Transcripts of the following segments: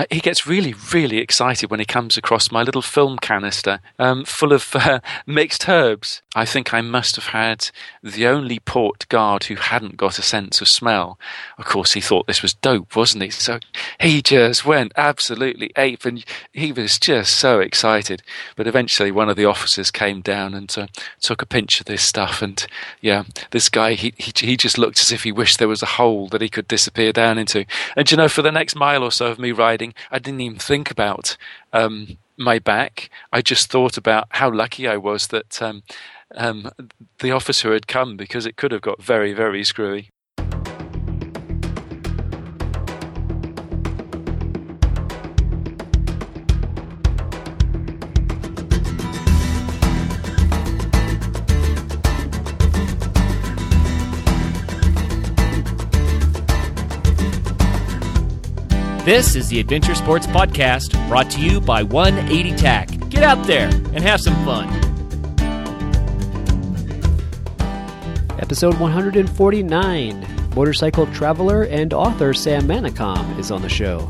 uh, he gets really, really excited when he comes across my little film canister um, full of uh, mixed herbs. I think I must have had the only port guard who hadn't got a sense of smell. Of course, he thought this was dope, wasn't he? So he just went absolutely ape, and he was just so excited. But eventually, one of the officers came down and uh, took a pinch of this stuff, and yeah, this guy he, he he just looked as if he wished there was a hole that he could disappear down into. And you know, for the next mile or so of me riding, I didn't even think about um, my back. I just thought about how lucky I was that um, um, the officer had come because it could have got very, very screwy. This is the Adventure Sports Podcast brought to you by 180 TAC. Get out there and have some fun. Episode 149 Motorcycle traveler and author Sam Manicom is on the show.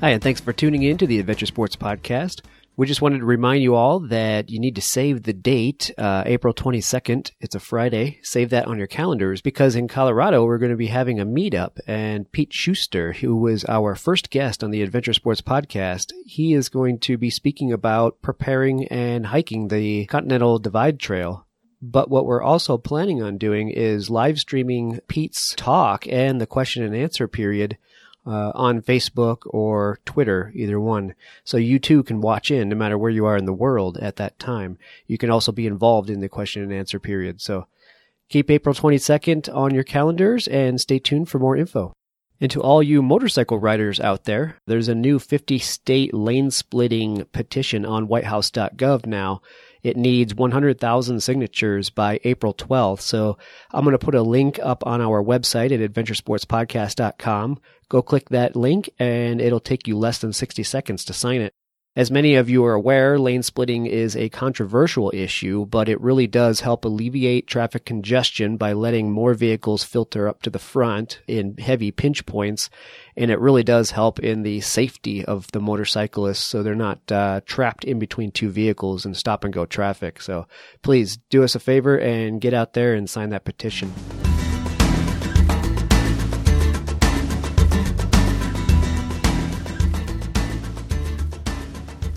Hi, and thanks for tuning in to the Adventure Sports Podcast. We just wanted to remind you all that you need to save the date, uh, April 22nd. It's a Friday. Save that on your calendars because in Colorado, we're going to be having a meetup and Pete Schuster, who was our first guest on the Adventure Sports podcast, he is going to be speaking about preparing and hiking the Continental Divide Trail. But what we're also planning on doing is live streaming Pete's talk and the question and answer period uh, on Facebook or Twitter, either one. So you too can watch in no matter where you are in the world at that time. You can also be involved in the question and answer period. So keep April 22nd on your calendars and stay tuned for more info. And to all you motorcycle riders out there, there's a new 50 state lane splitting petition on whitehouse.gov now. It needs 100,000 signatures by April 12th. So I'm going to put a link up on our website at adventuresportspodcast.com. Go click that link and it'll take you less than 60 seconds to sign it. As many of you are aware, lane splitting is a controversial issue, but it really does help alleviate traffic congestion by letting more vehicles filter up to the front in heavy pinch points. And it really does help in the safety of the motorcyclists so they're not uh, trapped in between two vehicles and stop and go traffic. So please do us a favor and get out there and sign that petition.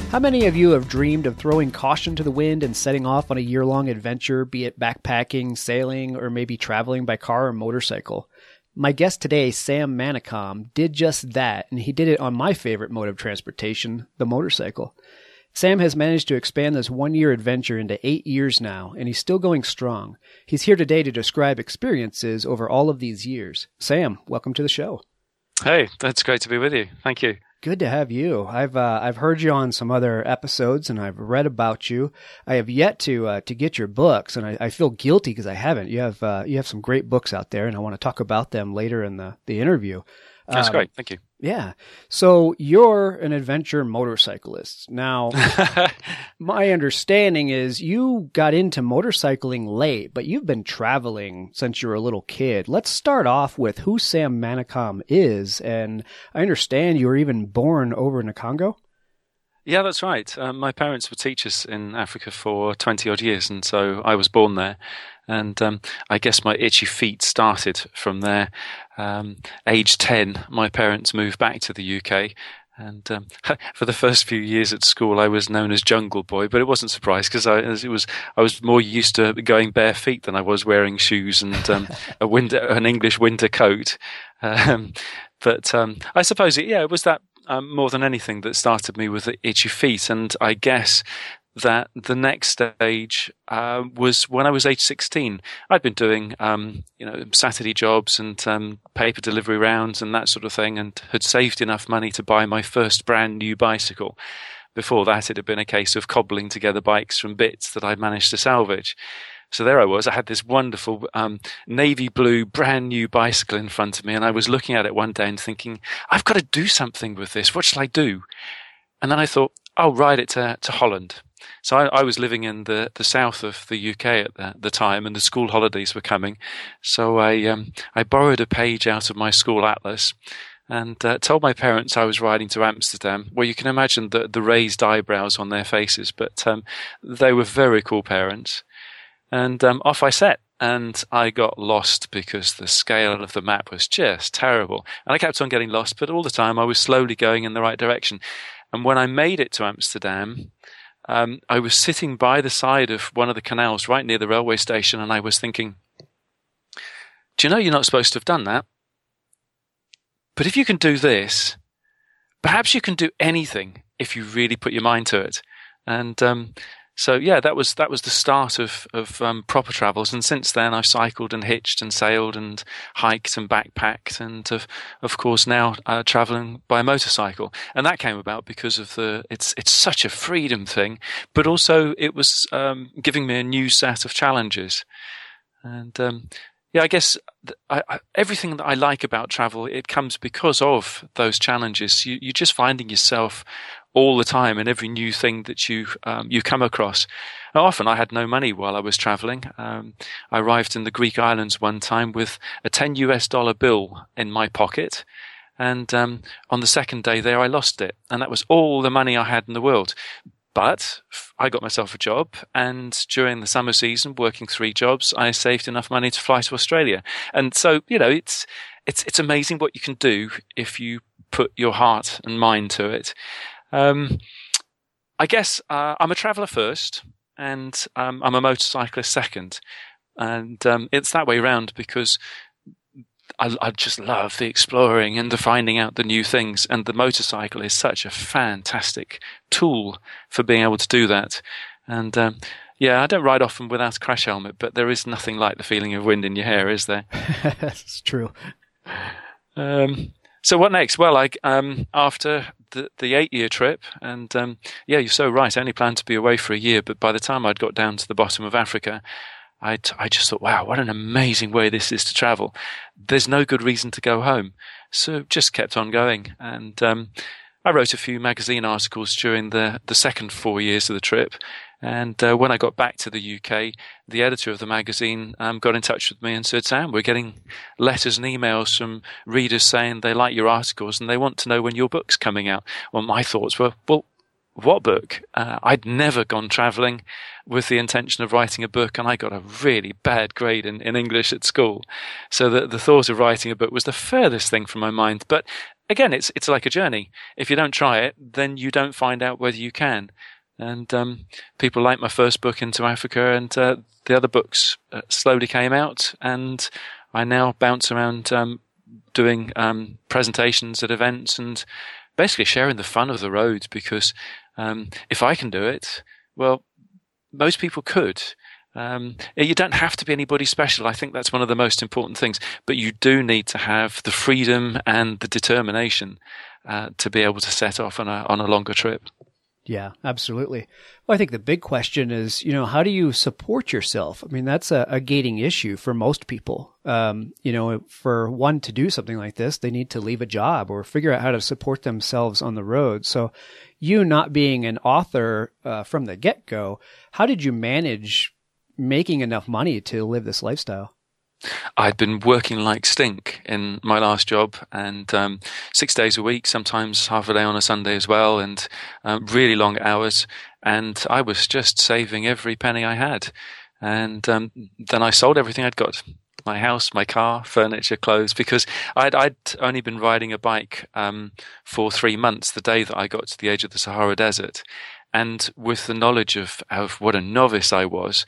How many of you have dreamed of throwing caution to the wind and setting off on a year long adventure, be it backpacking, sailing, or maybe traveling by car or motorcycle? My guest today, Sam Manicom, did just that, and he did it on my favorite mode of transportation, the motorcycle. Sam has managed to expand this one year adventure into eight years now, and he's still going strong. He's here today to describe experiences over all of these years. Sam, welcome to the show. Hey, that's great to be with you. Thank you. Good to have you. I've uh, I've heard you on some other episodes, and I've read about you. I have yet to uh, to get your books, and I, I feel guilty because I haven't. You have uh, you have some great books out there, and I want to talk about them later in the the interview. That's um, great. Thank you. Yeah. So you're an adventure motorcyclist. Now, my understanding is you got into motorcycling late, but you've been traveling since you were a little kid. Let's start off with who Sam Manicom is. And I understand you were even born over in the Congo. Yeah, that's right. Um, my parents were teachers in Africa for 20 odd years, and so I was born there. And um, I guess my itchy feet started from there. Um, age 10, my parents moved back to the UK. And um, for the first few years at school, I was known as Jungle Boy, but it wasn't surprised because I it was I was more used to going bare feet than I was wearing shoes and um, a winter an English winter coat. Um, but um, I suppose it, yeah, it was that um, more than anything that started me with the itchy feet, and I guess that the next stage uh, was when I was age 16. I'd been doing, um, you know, Saturday jobs and um, paper delivery rounds and that sort of thing, and had saved enough money to buy my first brand new bicycle. Before that, it had been a case of cobbling together bikes from bits that I'd managed to salvage. So there I was. I had this wonderful um, navy blue brand new bicycle in front of me, and I was looking at it one day and thinking, I've got to do something with this. What shall I do? And then I thought, I'll ride it to, to Holland. So I, I, was living in the, the south of the UK at the, the time, and the school holidays were coming. So I um, I borrowed a page out of my school atlas and uh, told my parents I was riding to Amsterdam. Well, you can imagine the, the raised eyebrows on their faces, but um, they were very cool parents. And um, off I set. And I got lost because the scale of the map was just terrible. And I kept on getting lost, but all the time I was slowly going in the right direction. And when I made it to Amsterdam, um, I was sitting by the side of one of the canals right near the railway station, and I was thinking, Do you know you're not supposed to have done that? But if you can do this, perhaps you can do anything if you really put your mind to it. And um, so yeah, that was that was the start of of um, proper travels, and since then I've cycled and hitched and sailed and hiked and backpacked, and of of course now uh, traveling by motorcycle, and that came about because of the it's it's such a freedom thing, but also it was um, giving me a new set of challenges, and um, yeah, I guess I, I, everything that I like about travel it comes because of those challenges. You, you're just finding yourself all the time and every new thing that you um, you come across. Now, often I had no money while I was traveling. Um, I arrived in the Greek islands one time with a 10 US dollar bill in my pocket. And um, on the second day there, I lost it. And that was all the money I had in the world. But I got myself a job, and during the summer season, working three jobs, I saved enough money to fly to Australia. And so, you know, it's it's it's amazing what you can do if you put your heart and mind to it. Um, I guess uh, I'm a traveller first, and um, I'm a motorcyclist second, and um, it's that way around because I, I, just love the exploring and the finding out the new things, and the motorcycle is such a fantastic tool for being able to do that. And um, yeah, I don't ride often without a crash helmet, but there is nothing like the feeling of wind in your hair, is there? That's true. Um, so what next? Well, like um, after the, eight year trip, and um, yeah, you're so right. I only planned to be away for a year, but by the time I'd got down to the bottom of Africa, I I just thought, wow, what an amazing way this is to travel. There's no good reason to go home, so just kept on going, and um, I wrote a few magazine articles during the the second four years of the trip, and uh, when I got back to the UK, the editor of the magazine um, got in touch with me and said, Sam, we're getting letters and emails from readers saying they like your articles and they want to know when your book's coming out. Well, my thoughts were, well, what book? Uh, I'd never gone traveling with the intention of writing a book, and I got a really bad grade in, in English at school. So the, the thought of writing a book was the furthest thing from my mind. But again, it's, it's like a journey. If you don't try it, then you don't find out whether you can. And um, people liked my first book into Africa, and uh, the other books uh, slowly came out, and I now bounce around um, doing um, presentations at events and basically sharing the fun of the road. Because um, if I can do it, well, most people could. Um, you don't have to be anybody special. I think that's one of the most important things. But you do need to have the freedom and the determination uh, to be able to set off on a on a longer trip. Yeah, absolutely. Well, I think the big question is, you know, how do you support yourself? I mean, that's a, a gating issue for most people. Um, you know, for one to do something like this, they need to leave a job or figure out how to support themselves on the road. So, you not being an author uh, from the get go, how did you manage making enough money to live this lifestyle? I'd been working like stink in my last job, and um, six days a week, sometimes half a day on a Sunday as well, and um, really long hours. And I was just saving every penny I had. And um, then I sold everything I'd got my house, my car, furniture, clothes, because I'd, I'd only been riding a bike um, for three months the day that I got to the edge of the Sahara Desert. And with the knowledge of, of what a novice I was,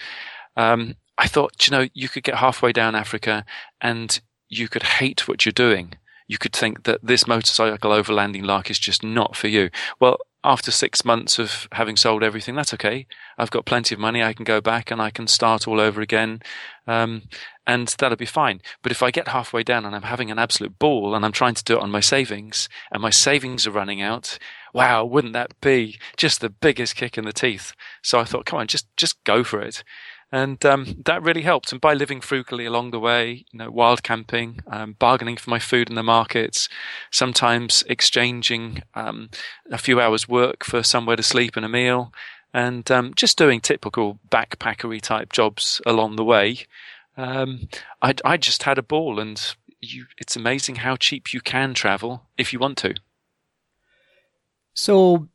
um, I thought, you know, you could get halfway down Africa and you could hate what you're doing. You could think that this motorcycle overlanding lark is just not for you. Well, after six months of having sold everything, that's okay. I've got plenty of money. I can go back and I can start all over again. Um, and that'll be fine. But if I get halfway down and I'm having an absolute ball and I'm trying to do it on my savings and my savings are running out, wow, wouldn't that be just the biggest kick in the teeth? So I thought, come on, just, just go for it and um, that really helped. And by living frugally along the way, you know, wild camping, um, bargaining for my food in the markets, sometimes exchanging um, a few hours' work for somewhere to sleep and a meal, and um, just doing typical backpackery type jobs along the way. Um, I, I just had a ball, and you, it's amazing how cheap you can travel if you want to. So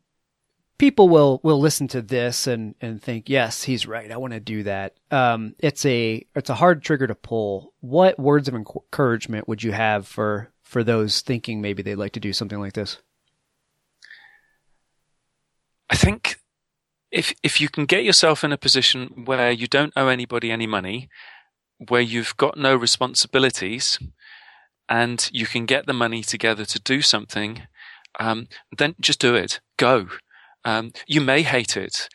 people will will listen to this and and think, yes, he's right. I want to do that. Um, it's a it's a hard trigger to pull. What words of encouragement would you have for for those thinking maybe they'd like to do something like this? I think if if you can get yourself in a position where you don't owe anybody any money, where you've got no responsibilities, and you can get the money together to do something, um, then just do it. Go. Um, you may hate it,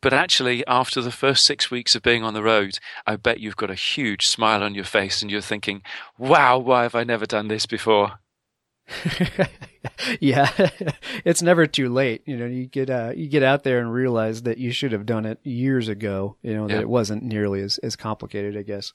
but actually, after the first six weeks of being on the road, I bet you've got a huge smile on your face and you're thinking, wow, why have I never done this before? yeah, it's never too late. You know, you get uh, you get out there and realize that you should have done it years ago. You know, that it wasn't nearly as, as complicated, I guess.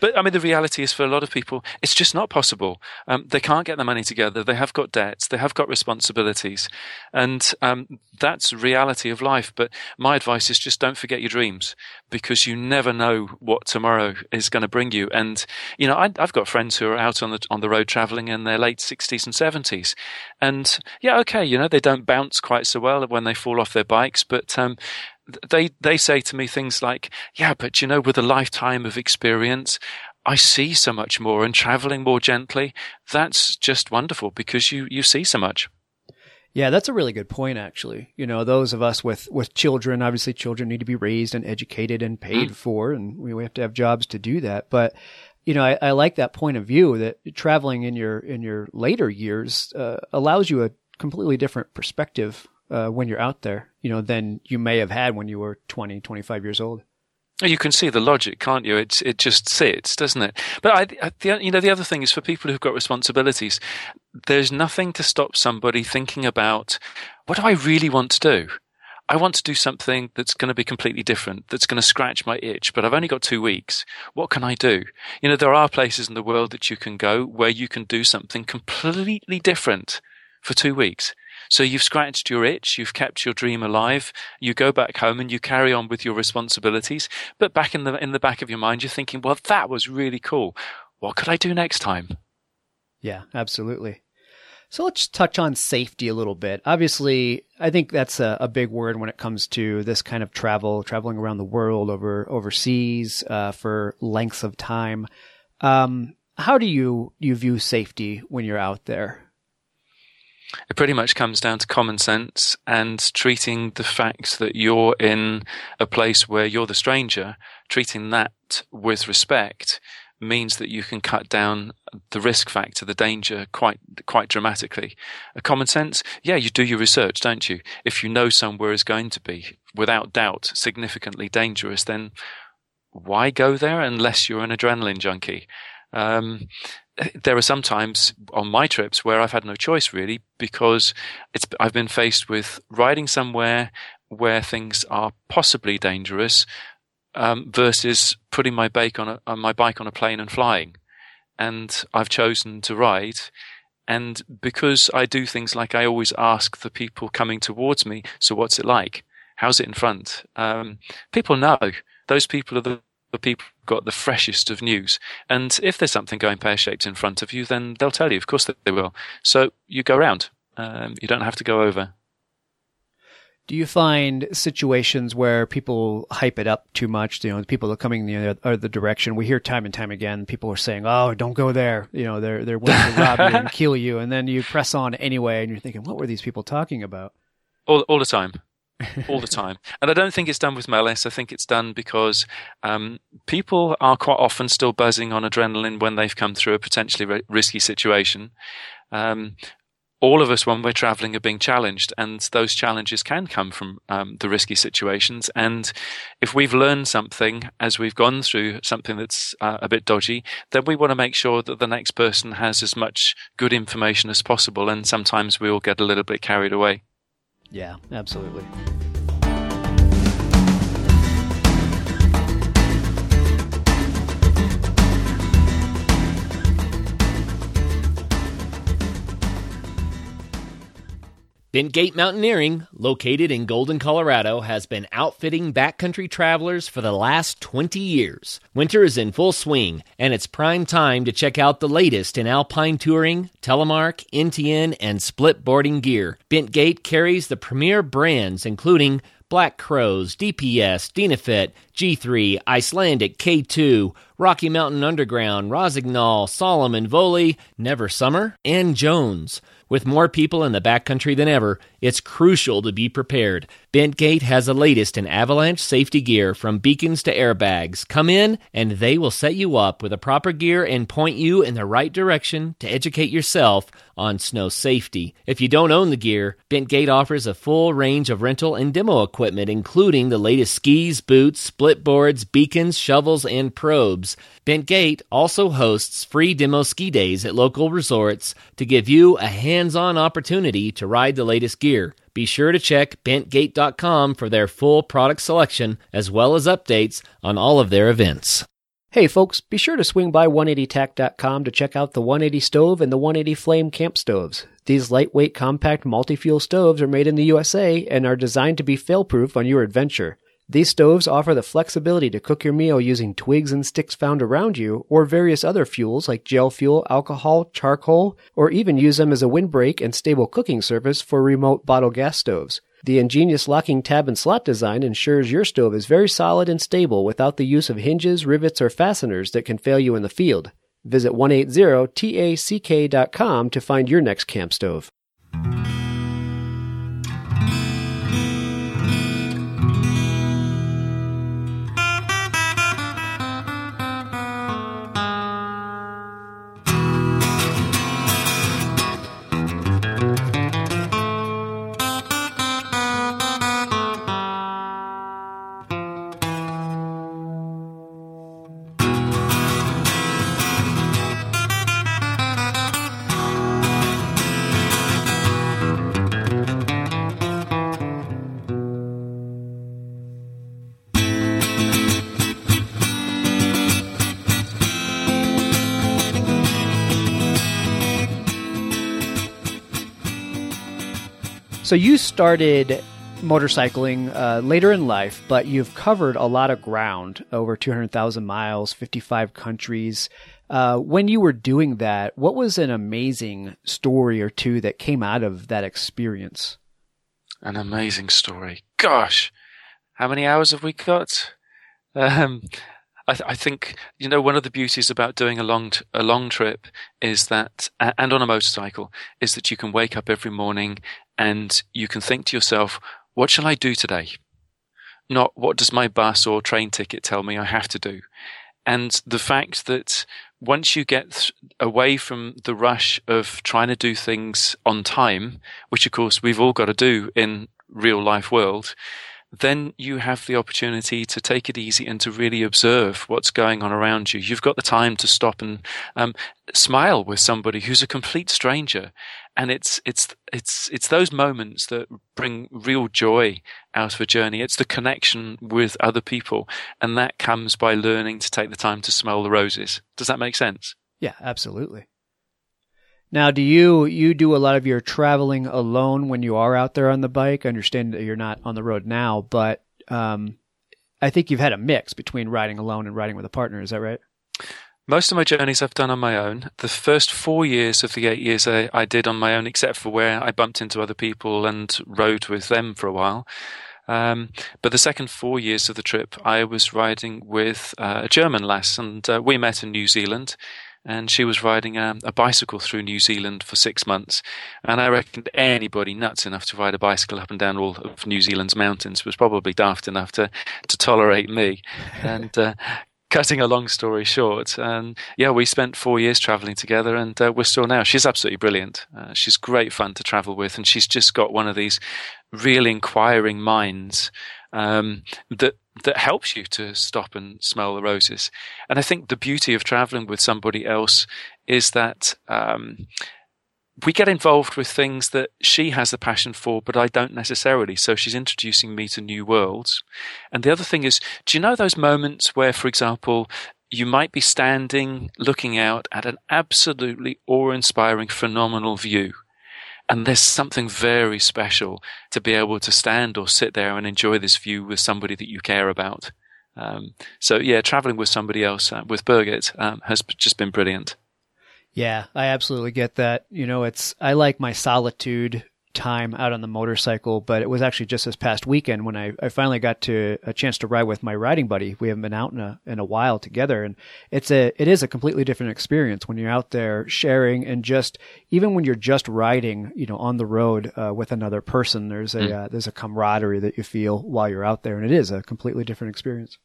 But I mean, the reality is for a lot of people, it's just not possible. Um, they can't get the money together. They have got debts. They have got responsibilities. And um, that's reality of life. But my advice is just don't forget your dreams because you never know what tomorrow is going to bring you. And, you know, I, have got friends who are out on the, on the road traveling in their late 60s and 70s. And yeah, okay, you know, they don't bounce quite so well when they fall off their bikes, but um, they they say to me things like, "Yeah, but you know, with a lifetime of experience, I see so much more, and traveling more gently, that's just wonderful because you you see so much." Yeah, that's a really good point, actually. You know, those of us with, with children, obviously children need to be raised and educated and paid mm. for, and we have to have jobs to do that. But, you know, I, I like that point of view that traveling in your, in your later years, uh, allows you a completely different perspective uh, when you're out there, you know, than you may have had when you were 20, 25 years old. You can see the logic, can't you? It it just sits, doesn't it? But I, I the, you know, the other thing is for people who've got responsibilities, there's nothing to stop somebody thinking about what do I really want to do. I want to do something that's going to be completely different, that's going to scratch my itch, but I've only got two weeks. What can I do? You know, there are places in the world that you can go where you can do something completely different for two weeks. So you've scratched your itch, you've kept your dream alive, you go back home and you carry on with your responsibilities. But back in the, in the back of your mind, you're thinking, well, that was really cool. What could I do next time? Yeah, absolutely. So let's touch on safety a little bit. Obviously, I think that's a, a, big word when it comes to this kind of travel, traveling around the world, over overseas uh, for lengths of time. Um, how do you you view safety when you're out there? It pretty much comes down to common sense and treating the fact that you're in a place where you're the stranger, treating that with respect means that you can cut down the risk factor, the danger quite quite dramatically. A common sense, yeah, you do your research, don't you? If you know somewhere is going to be, without doubt, significantly dangerous, then why go there unless you're an adrenaline junkie? Um, there are some times on my trips where I've had no choice really because it's I've been faced with riding somewhere where things are possibly dangerous um, versus putting my bike on a, on my bike on a plane and flying, and I've chosen to ride. And because I do things like I always ask the people coming towards me, so what's it like? How's it in front? Um, people know. Those people are the the people got the freshest of news. And if there's something going pear shaped in front of you, then they'll tell you. Of course they will. So you go around. Um, you don't have to go over. Do you find situations where people hype it up too much? You know, the people are coming the other direction. We hear time and time again, people are saying, "Oh, don't go there." You know, they're they're willing to rob you and kill you, and then you press on anyway, and you're thinking, "What were these people talking about?" All all the time all the time. And I don't think it's done with malice. I think it's done because um, people are quite often still buzzing on adrenaline when they've come through a potentially risky situation. Um, all of us, when we're traveling, are being challenged, and those challenges can come from um, the risky situations. And if we've learned something as we've gone through something that's uh, a bit dodgy, then we want to make sure that the next person has as much good information as possible. And sometimes we all get a little bit carried away. Yeah, absolutely. Bentgate Mountaineering, located in Golden, Colorado, has been outfitting backcountry travelers for the last 20 years. Winter is in full swing, and it's prime time to check out the latest in alpine touring, telemark, NTN, and split boarding gear. Bentgate carries the premier brands including Black Crows, DPS, Dynafit, G3, Icelantic, K2, Rocky Mountain Underground, Rossignol, Salomon, Voile, Never Summer, and Jones. With more people in the backcountry than ever, it's crucial to be prepared. Bentgate has the latest in avalanche safety gear from beacons to airbags. Come in and they will set you up with the proper gear and point you in the right direction to educate yourself on snow safety. If you don't own the gear, Bentgate offers a full range of rental and demo equipment, including the latest skis, boots, split boards, beacons, shovels, and probes. Bentgate also hosts free demo ski days at local resorts to give you a hands on opportunity to ride the latest gear. Be sure to check bentgate.com for their full product selection as well as updates on all of their events. Hey folks, be sure to swing by 180tac.com to check out the 180 stove and the 180 flame camp stoves. These lightweight compact multi-fuel stoves are made in the USA and are designed to be fail-proof on your adventure. These stoves offer the flexibility to cook your meal using twigs and sticks found around you, or various other fuels like gel fuel, alcohol, charcoal, or even use them as a windbreak and stable cooking surface for remote bottle gas stoves. The ingenious locking tab and slot design ensures your stove is very solid and stable without the use of hinges, rivets, or fasteners that can fail you in the field. Visit 180tac.com to find your next camp stove. So you started motorcycling uh, later in life, but you've covered a lot of ground over 200,000 miles, 55 countries. Uh, when you were doing that, what was an amazing story or two that came out of that experience? An amazing story. Gosh, how many hours have we got? Um, I, th- I, think you know one of the beauties about doing a long t- a long trip is that, and on a motorcycle, is that you can wake up every morning and you can think to yourself, what shall I do today? Not what does my bus or train ticket tell me I have to do? And the fact that once you get away from the rush of trying to do things on time, which of course we've all got to do in real life world, then you have the opportunity to take it easy and to really observe what's going on around you. You've got the time to stop and um, smile with somebody who's a complete stranger, and it's it's it's it's those moments that bring real joy out of a journey. It's the connection with other people, and that comes by learning to take the time to smell the roses. Does that make sense? Yeah, absolutely. Now, do you you do a lot of your traveling alone when you are out there on the bike? I understand that you're not on the road now, but um, I think you've had a mix between riding alone and riding with a partner. Is that right? Most of my journeys I've done on my own. The first four years of the eight years I, I did on my own, except for where I bumped into other people and rode with them for a while. Um, but the second four years of the trip, I was riding with uh, a German lass, and uh, we met in New Zealand and she was riding a, a, bicycle through New Zealand for six months. And I reckoned anybody nuts enough to ride a bicycle up and down all of New Zealand's mountains was probably daft enough to, to tolerate me. and uh, cutting a long story short, and yeah, we spent four years traveling together, and uh, we're still now. She's absolutely brilliant. Uh, she's great fun to travel with, and she's just got one of these real inquiring minds um, that that helps you to stop and smell the roses. And I think the beauty of traveling with somebody else is that um, we get involved with things that she has the passion for, but I don't necessarily. So she's introducing me to new worlds. And the other thing is, do you know those moments where, for example, you might be standing looking out at an absolutely awe inspiring, phenomenal view? And there's something very special to be able to stand or sit there and enjoy this view with somebody that you care about. Um, so yeah, traveling with somebody else, uh, with Birgit, um, has just been brilliant. Yeah, I absolutely get that. You know, it's I like my solitude time out on the motorcycle, but it was actually just this past weekend when I, I finally got to a chance to ride with my riding buddy. We haven't been out in a in a while together, and it's a it is a completely different experience when you're out there sharing and just even when you're just riding, you know, on the road uh, with another person. There's a mm. uh, there's a camaraderie that you feel while you're out there, and it is a completely different experience.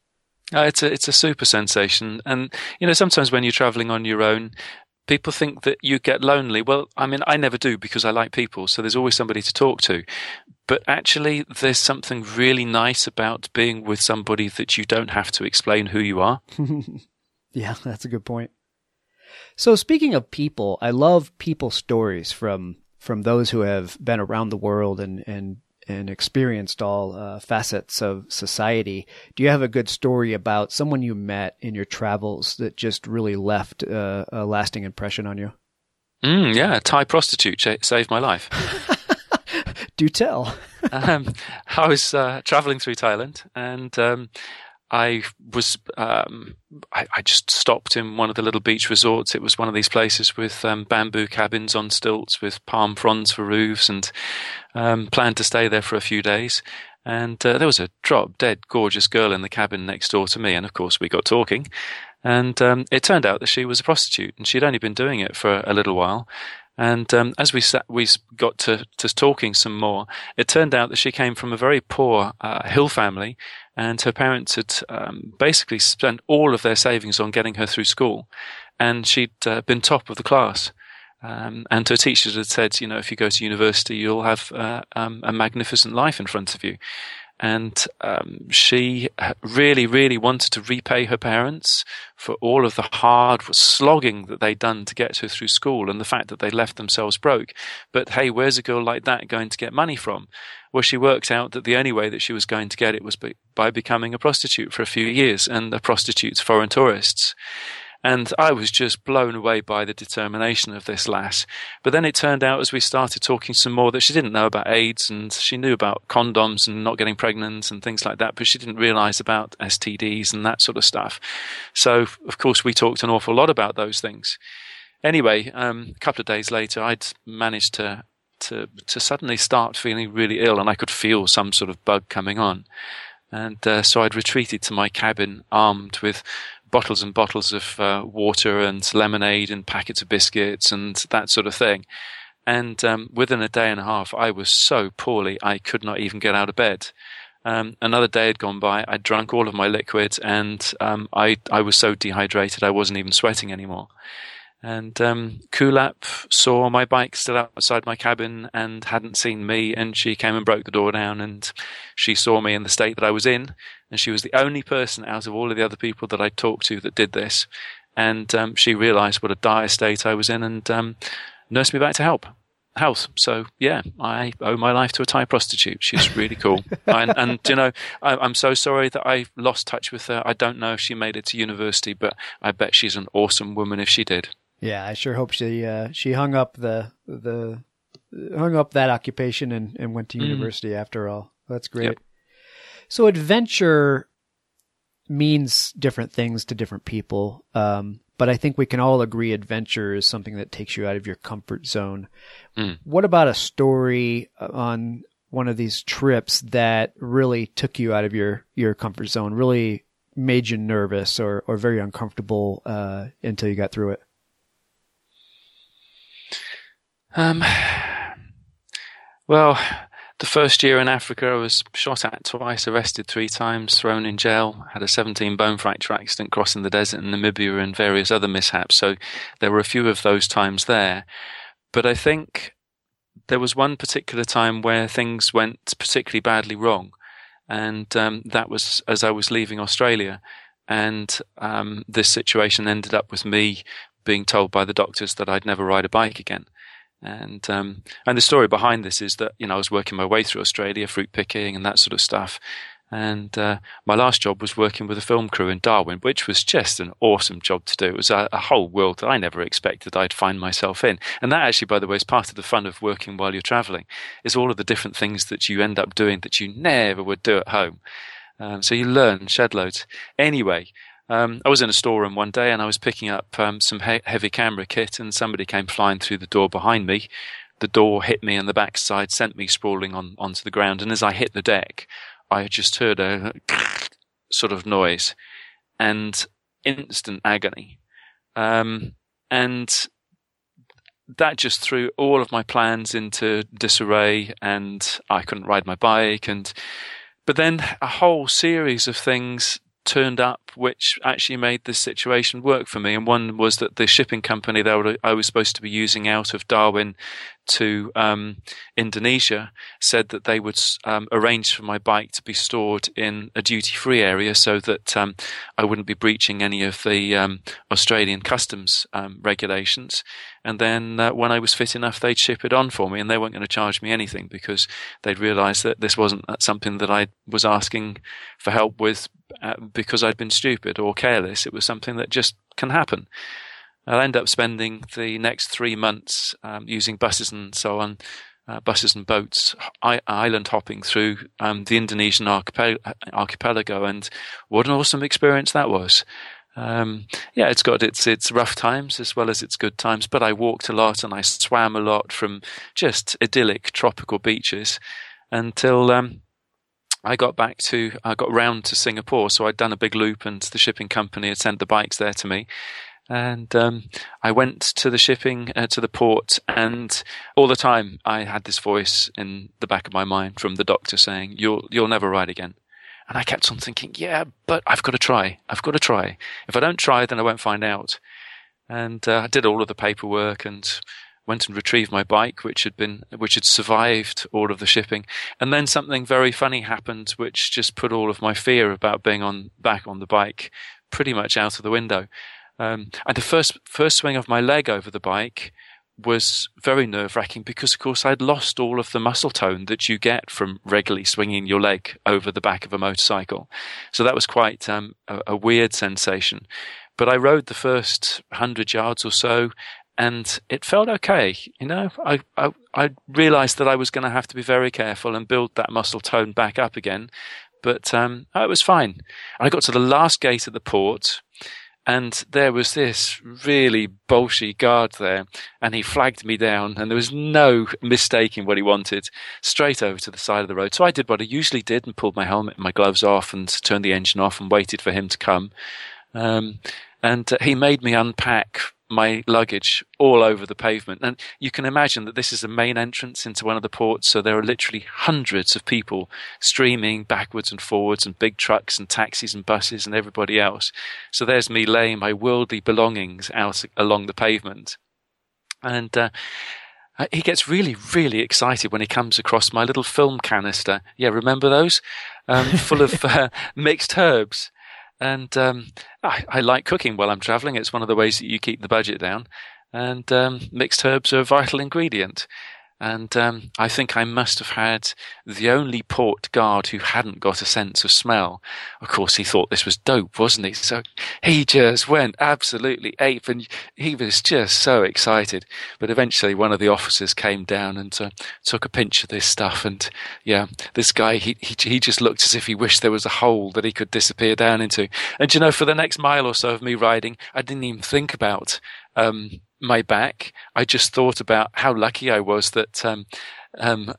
Uh, it's a it's a super sensation, and you know sometimes when you're traveling on your own, people think that you get lonely. Well, I mean, I never do because I like people, so there's always somebody to talk to. But actually, there's something really nice about being with somebody that you don't have to explain who you are. yeah, that's a good point. So, speaking of people, I love people stories from from those who have been around the world and and and experienced all uh, facets of society. Do you have a good story about someone you met in your travels that just really left uh, a lasting impression on you? Mm, yeah, a Thai prostitute saved my life. Do tell. um, I was uh, traveling through Thailand and um, I was um, I, I, just stopped in one of the little beach resorts. It was one of these places with um, bamboo cabins on stilts with palm fronds for roofs, and um, planned to stay there for a few days. And uh, there was a drop dead gorgeous girl in the cabin next door to me, and of course we got talking. And um, it turned out that she was a prostitute, and she'd only been doing it for a little while. And um, as we sat, we got to, to talking some more. It turned out that she came from a very poor uh, hill family, and her parents had um, basically spent all of their savings on getting her through school, and she'd uh, been top of the class. Um, and her teachers had said, you know, if you go to university, you'll have uh, um, a magnificent life in front of you and um, she really, really wanted to repay her parents for all of the hard slogging that they'd done to get her through school and the fact that they left themselves broke. But hey, where's a girl like that going to get money from? Well, she worked out that the only way that she was going to get it was by becoming a prostitute for a few years, and a prostitute's foreign tourists. And I was just blown away by the determination of this lass. But then it turned out as we started talking some more that she didn't know about AIDS and she knew about condoms and not getting pregnant and things like that, but she didn't realize about STDs and that sort of stuff. So, of course, we talked an awful lot about those things. Anyway, um, a couple of days later, I'd managed to to to suddenly start feeling really ill, and I could feel some sort of bug coming on. And uh, so I'd retreated to my cabin, armed with bottles and bottles of uh, water and lemonade and packets of biscuits and that sort of thing. And um, within a day and a half, I was so poorly I could not even get out of bed. Um, another day had gone by. I'd drunk all of my liquid, and um, I I was so dehydrated I wasn't even sweating anymore. And um, Kulap saw my bike still outside my cabin and hadn't seen me, and she came and broke the door down, and she saw me in the state that I was in, and she was the only person out of all of the other people that I talked to that did this, and um, she realised what a dire state I was in, and um, nursed me back to help health. So yeah, I owe my life to a Thai prostitute. She's really cool, and, and, you know, I, am so sorry that I lost touch with her. I don't know if she made it to university, but I bet she's an awesome woman if she did. Yeah, I sure hope she uh, she hung up the the hung up that occupation and, and went to mm. university after all. That's great. Yep. So adventure means different things to different people. Um, but I think we can all agree adventure is something that takes you out of your comfort zone. Mm. What about a story on one of these trips that really took you out of your, your comfort zone, really made you nervous or, or very uncomfortable uh, until you got through it? Um, well, the first year in Africa, I was shot at twice, arrested three times, thrown in jail, had a 17 bone fracture accident crossing the desert in Namibia, and various other mishaps. So there were a few of those times there. But I think there was one particular time where things went particularly badly wrong. And um, that was as I was leaving Australia. And um, this situation ended up with me being told by the doctors that I'd never ride a bike again. And um, and the story behind this is that you know I was working my way through Australia, fruit picking and that sort of stuff. And uh, my last job was working with a film crew in Darwin, which was just an awesome job to do. It was a, a, whole world that I never expected I'd find myself in. And that actually, by the way, is part of the fun of working while you're traveling, is all of the different things that you end up doing that you never would do at home. Um, so you learn shed loads. Anyway, um, I was in a storeroom one day and I was picking up um, some he- heavy camera kit, and somebody came flying through the door behind me. The door hit me on the backside, sent me sprawling on onto the ground, and as I hit the deck, I just heard a sort of noise and instant agony. Um, and that just threw all of my plans into disarray, and I couldn't ride my bike, and but then a whole series of things turned up which actually made this situation work for me. And one was that the shipping company that I was supposed to be using out of Darwin to um, Indonesia said that they would um, arrange for my bike to be stored in a duty free area so that um, I wouldn't be breaching any of the um, Australian customs um, regulations. And then uh, when I was fit enough, they'd ship it on for me and they weren't going to charge me anything because they'd realized that this wasn't something that I was asking for help with uh, because I'd been stupid or careless. It was something that just can happen. I'll end up spending the next three months um, using buses and so on, uh, buses and boats, I- island hopping through um, the Indonesian archipel- archipelago, and what an awesome experience that was. Um, yeah, it's got its its rough times as well as its good times, but I walked a lot and I swam a lot from just idyllic tropical beaches until um, I got back to, I got round to Singapore. So I'd done a big loop and the shipping company had sent the bikes there to me. And um, I went to the shipping, uh, to the port, and all the time I had this voice in the back of my mind from the doctor saying, "You'll you'll never ride again." And I kept on thinking, "Yeah, but I've got to try. I've got to try. If I don't try, then I won't find out." And uh, I did all of the paperwork and went and retrieved my bike, which had been, which had survived all of the shipping. And then something very funny happened, which just put all of my fear about being on back on the bike pretty much out of the window. Um, and the first first swing of my leg over the bike was very nerve wracking because, of course, I'd lost all of the muscle tone that you get from regularly swinging your leg over the back of a motorcycle. So that was quite um, a, a weird sensation. But I rode the first hundred yards or so, and it felt okay. You know, I, I, I realized that I was going to have to be very careful and build that muscle tone back up again. But um, it was fine. I got to the last gate at the port, and there was this really bolshy guard there, and he flagged me down, and there was no mistaking what he wanted, straight over to the side of the road. So I did what I usually did and pulled my helmet and my gloves off and turned the engine off and waited for him to come. Um, and uh, he made me unpack my luggage all over the pavement. And you can imagine that this is the main entrance into one of the ports. So there are literally hundreds of people streaming backwards and forwards and big trucks and taxis and buses and everybody else. So there's me laying my worldly belongings out along the pavement. And, uh, he gets really, really excited when he comes across my little film canister. Yeah, remember those? Um, full of uh, mixed herbs. And um, I, I, like cooking while I'm traveling. It's one of the ways that you keep the budget down. And um, mixed herbs are a vital ingredient. And um, I think I must have had the only port guard who hadn't got a sense of smell. Of course, he thought this was dope, wasn't he? So he just went absolutely ape, and he was just so excited. But eventually, one of the officers came down and uh, took a pinch of this stuff. And yeah, this guy, he, he he just looked as if he wished there was a hole that he could disappear down into. And you know, for the next mile or so of me riding, I didn't even think about um, my back, I just thought about how lucky I was that um, um,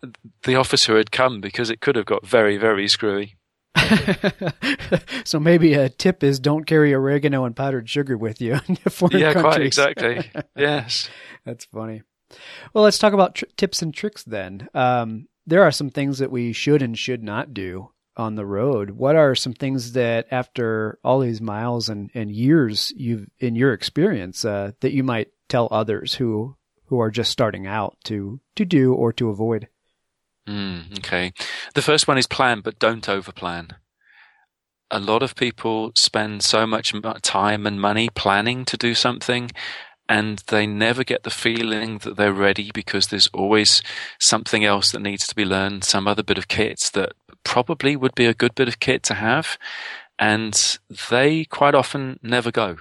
the officer had come because it could have got very, very screwy. so maybe a tip is don't carry oregano and powdered sugar with you in foreign yeah, countries. quite exactly. yes, that's funny. Well, let's talk about tr- tips and tricks then. Um, there are some things that we should and should not do on the road. What are some things that, after all these miles and, and years, you've in your experience, uh, that you might tell others who who are just starting out to to do or to avoid? Mm, okay, the first one is plan, but don't overplan. A lot of people spend so much time and money planning to do something, and they never get the feeling that they're ready because there's always something else that needs to be learned, some other bit of kit that probably would be a good bit of kit to have, and they quite often never go.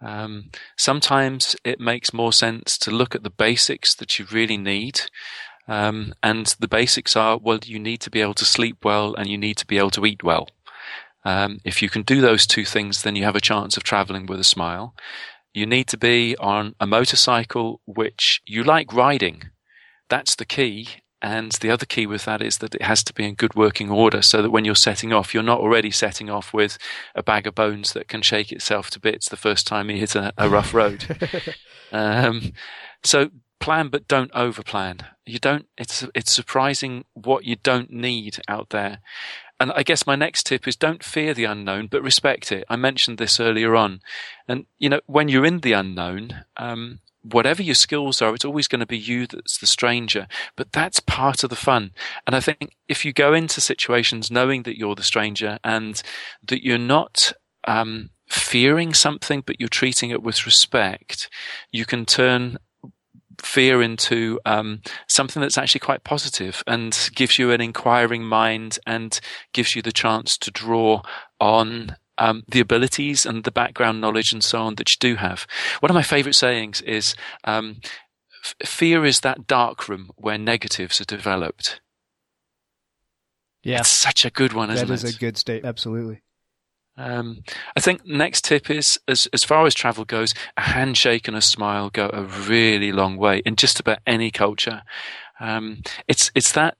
Um, sometimes it makes more sense to look at the basics that you really need. Um, and the basics are, well, you need to be able to sleep well and you need to be able to eat well. Um, if you can do those two things, then you have a chance of traveling with a smile. You need to be on a motorcycle which you like riding. That's the key. And the other key with that is that it has to be in good working order so that when you're setting off, you're not already setting off with a bag of bones that can shake itself to bits the first time you hit a, a rough road. um, so plan, but don't overplan. You don't, it's, it's surprising what you don't need out there. And I guess my next tip is don't fear the unknown, but respect it. I mentioned this earlier on. And, you know, when you're in the unknown, um, whatever your skills are, it's always going to be you that's the stranger. But that's part of the fun. And I think if you go into situations knowing that you're the stranger and that you're not, um, fearing something, but you're treating it with respect, you can turn fear into um, something that's actually quite positive and gives you an inquiring mind and gives you the chance to draw on um, the abilities and the background knowledge and so on that you do have. One of my favorite sayings is um, fear is that dark room where negatives are developed. Yeah. It's such a good one, isn't it? That is it? a good state. Absolutely. Um, I think next tip is as as far as travel goes, a handshake and a smile go a really long way in just about any culture. Um, it's it's that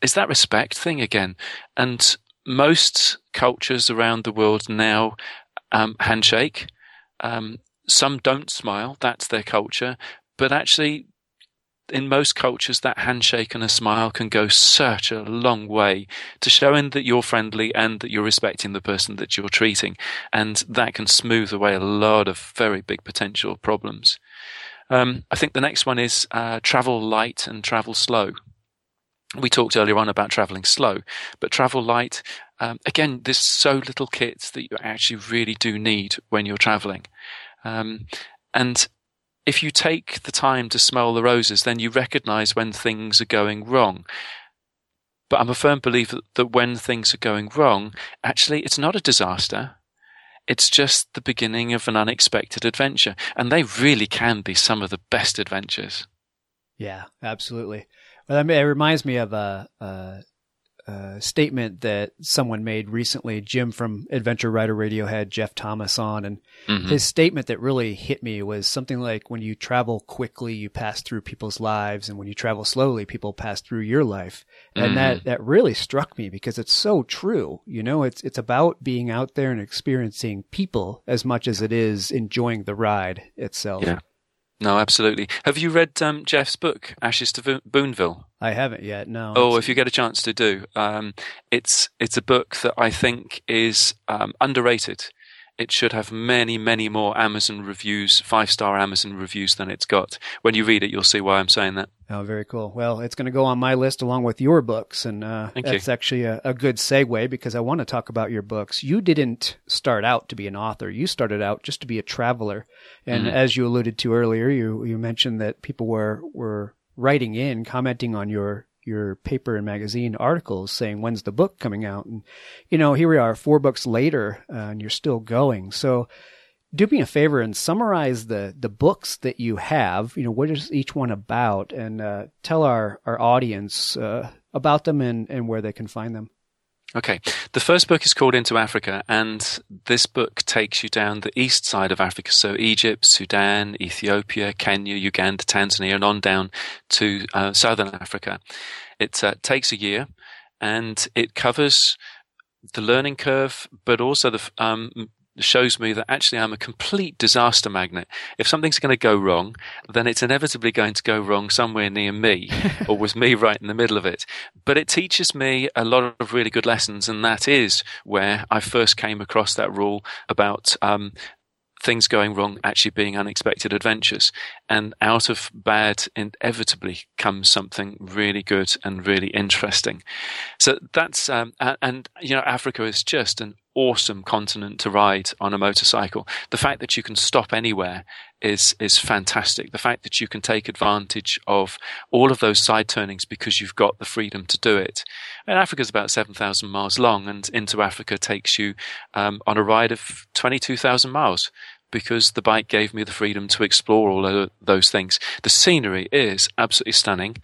it's that respect thing again, and most cultures around the world now um, handshake. Um, some don't smile. That's their culture. But actually, in most cultures, that handshake and a smile can go such a long way to showing that you're friendly and that you're respecting the person that you're treating. And that can smooth away a lot of very big potential problems. Um, I think the next one is uh, travel light and travel slow we talked earlier on about traveling slow, but travel light. Um, again, there's so little kit that you actually really do need when you're traveling. Um, and if you take the time to smell the roses, then you recognize when things are going wrong. But I'm a firm believer that when things are going wrong, actually, it's not a disaster. It's just the beginning of an unexpected adventure. And they really can be some of the best adventures. Yeah, absolutely. I mean, it reminds me of a, a, a, statement that someone made recently. Jim from Adventure Rider Radio had Jeff Thomas on, and mm-hmm. his statement that really hit me was something like, "When you travel quickly, you pass through people's lives, and when you travel slowly, people pass through your life." And mm-hmm. that that really struck me because it's so true. You know, it's it's about being out there and experiencing people as much as it is enjoying the ride itself. Yeah. No, absolutely. Have you read um, Jeff's book, Ashes to Boonville? I haven't yet. No. Oh, if you get a chance to do, um, it's it's a book that I think is um, underrated it should have many, many more Amazon reviews, five star Amazon reviews than it's got. When you read it, you'll see why I'm saying that. Oh, very cool. Well, it's going to go on my list along with your books. And uh, that's you. actually a, a, good segue because I want to talk about your books. You didn't start out to be an author, you started out just to be a traveler. And mm-hmm. as you alluded to earlier, you, you mentioned that people were, were writing in, commenting on your your paper and magazine articles saying when's the book coming out? And you know here we are four books later uh, and you're still going. So do me a favor and summarize the the books that you have. You know what is each one about? And uh, tell our our audience uh, about them and and where they can find them Okay. The first book is called Into Africa, and this book takes you down the east side of Africa. So Egypt, Sudan, Ethiopia, Kenya, Uganda, Tanzania, and on down to uh, southern Africa. It uh, takes a year and it covers the learning curve, but also the um, shows me that actually I'm a complete disaster magnet. If something's going to go wrong, then it's inevitably going to go wrong somewhere near me or with me right in the middle of it. But it teaches me a lot of really good lessons. And that is where I first came across that rule about, um, things going wrong actually being unexpected adventures. And out of bad inevitably comes something really good and really interesting. So that's, um, and, and, you know, Africa is just an awesome continent to ride on a motorcycle. The fact that you can stop anywhere is is fantastic. The fact that you can take advantage of all of those side turnings because you've got the freedom to do it. And Africa's about seven thousand miles long, and into Africa takes you um, on a ride of twenty two thousand miles because the bike gave me the freedom to explore all of those things. The scenery is absolutely stunning.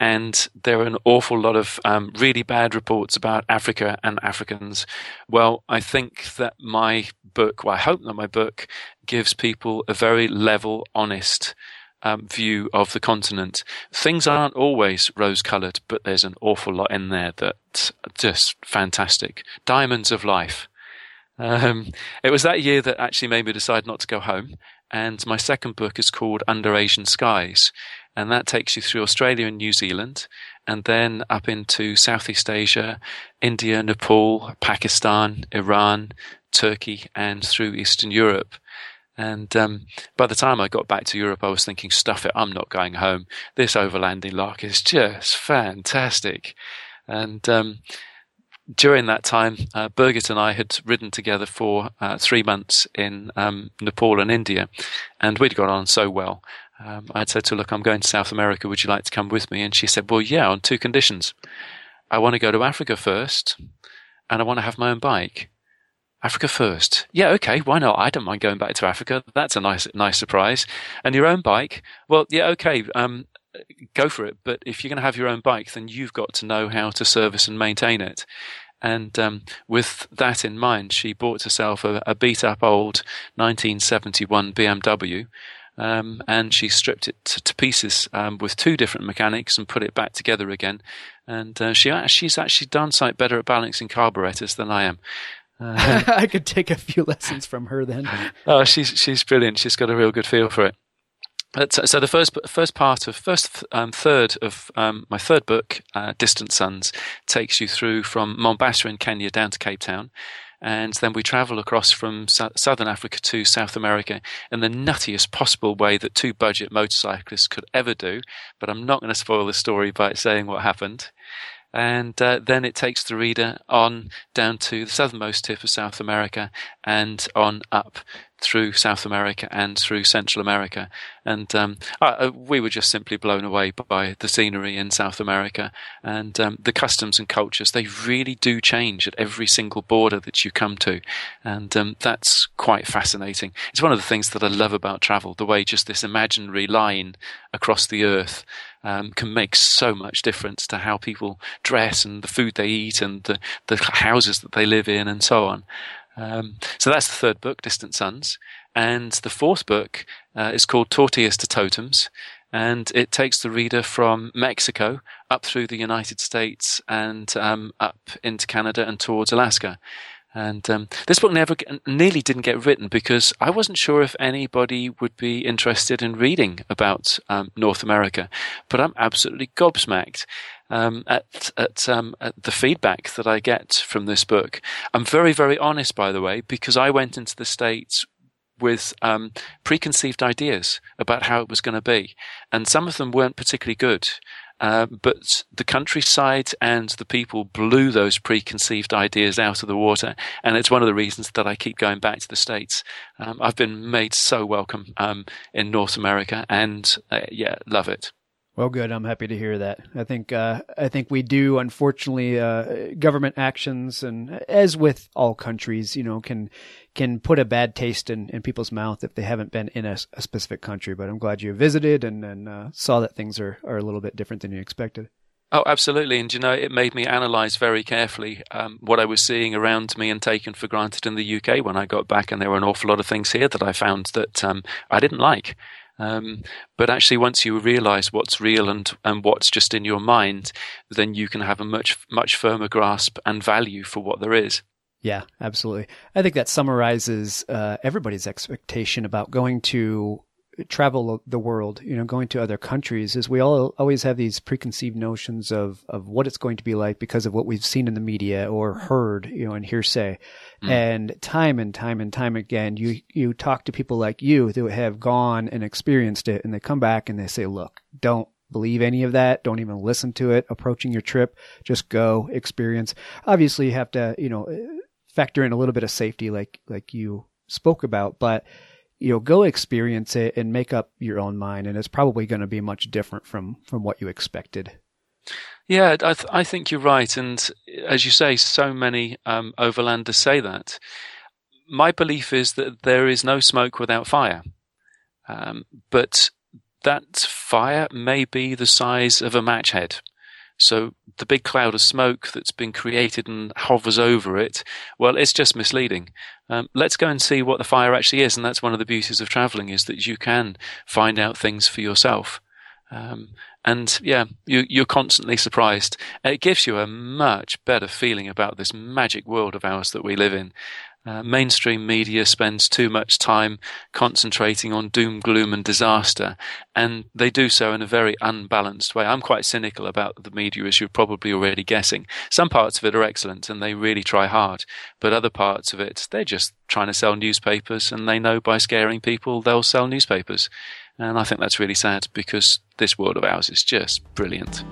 And there are an awful lot of um, really bad reports about Africa and Africans. Well, I think that my book, well, I hope that my book gives people a very level, honest um, view of the continent. Things aren't always rose colored, but there's an awful lot in there that's just fantastic. Diamonds of life. Um, it was that year that actually made me decide not to go home. And my second book is called Under Asian Skies. And that takes you through Australia and New Zealand, and then up into Southeast Asia, India, Nepal, Pakistan, Iran, Turkey, and through Eastern Europe. And um, by the time I got back to Europe, I was thinking, stuff it, I'm not going home. This overlanding lark is just fantastic. And um, during that time, uh, Birgit and I had ridden together for uh, three months in um, Nepal and India, and we'd got on so well. Um, I'd said to her, Look, I'm going to South America. Would you like to come with me? And she said, Well, yeah, on two conditions. I want to go to Africa first, and I want to have my own bike. Africa first. Yeah, okay, why not? I don't mind going back to Africa. That's a nice, nice surprise. And your own bike? Well, yeah, okay. Um, go for it. But if you're going to have your own bike, then you've got to know how to service and maintain it. And um, with that in mind, she bought herself a, a beat up old 1971 BMW. Um, and she stripped it to, to pieces um, with two different mechanics and put it back together again. And uh, she she's actually done sight better at balancing carburetors than I am. Uh, I could take a few lessons from her then. oh, she's she's brilliant. She's got a real good feel for it. But, so the first first part of first um, third of um, my third book, uh, Distant Suns, takes you through from Mombasa in Kenya down to Cape Town, and then we travel across from so- southern Africa to South America in the nuttiest possible way that two budget motorcyclists could ever do. But I'm not going to spoil the story by saying what happened and uh, then it takes the reader on down to the southernmost tip of South America and on up through South America and through Central America. And um, we were just simply blown away by the scenery in South America and um, the customs and cultures. They really do change at every single border that you come to. And um, that's quite fascinating. It's one of the things that I love about travel, the way just this imaginary line across the earth um, can make so much difference to how people dress and the food they eat and the, the houses that they live in and so on. Um, so that's the third book, Distant Suns. And the fourth book uh, is called Tortillas to Totems. And it takes the reader from Mexico up through the United States and um, up into Canada and towards Alaska. And um, this book never, nearly didn't get written because I wasn't sure if anybody would be interested in reading about um, North America. But I'm absolutely gobsmacked um, at at, um, at, the feedback that I get from this book. I'm very, very honest, by the way, because I went into the states with um, preconceived ideas about how it was going to be, and some of them weren't particularly good. Uh, but the countryside and the people blew those preconceived ideas out of the water. And it's one of the reasons that I keep going back to the States. Um, I've been made so welcome um, in North America and uh, yeah, love it. Well, good. I'm happy to hear that. I think uh, I think we do. Unfortunately, uh, government actions, and as with all countries, you know, can can put a bad taste in, in people's mouth if they haven't been in a, a specific country. But I'm glad you visited and, and uh, saw that things are, are a little bit different than you expected. Oh, absolutely. And, you know, it made me analyze very carefully um, what I was seeing around me and taken for granted in the UK when I got back. And there were an awful lot of things here that I found that um, I didn't like. Um, but actually, once you realize what's real and, and what's just in your mind, then you can have a much, much firmer grasp and value for what there is. Yeah, absolutely. I think that summarizes uh, everybody's expectation about going to travel the world, you know, going to other countries is we all always have these preconceived notions of, of what it's going to be like because of what we've seen in the media or heard, you know, and hearsay. Mm. And time and time and time again, you, you talk to people like you who have gone and experienced it and they come back and they say, look, don't believe any of that. Don't even listen to it approaching your trip. Just go experience. Obviously you have to, you know, factor in a little bit of safety, like like you spoke about, but you know, go experience it and make up your own mind, and it's probably going to be much different from from what you expected. Yeah, I, th- I think you're right, and as you say, so many um, overlanders say that. My belief is that there is no smoke without fire, um, but that fire may be the size of a match head. So the big cloud of smoke that's been created and hovers over it, well, it's just misleading. Um, let's go and see what the fire actually is, and that's one of the beauties of traveling is that you can find out things for yourself. Um, and yeah, you, are constantly surprised. It gives you a much better feeling about this magic world of ours that we live in. Uh, mainstream media spends too much time concentrating on doom, gloom, and disaster, and they do so in a very unbalanced way. I'm quite cynical about the media, as you're probably already guessing. Some parts of it are excellent, and they really try hard, but other parts of it, they're just trying to sell newspapers, and they know by scaring people they'll sell newspapers. And I think that's really sad because this world of ours is just brilliant.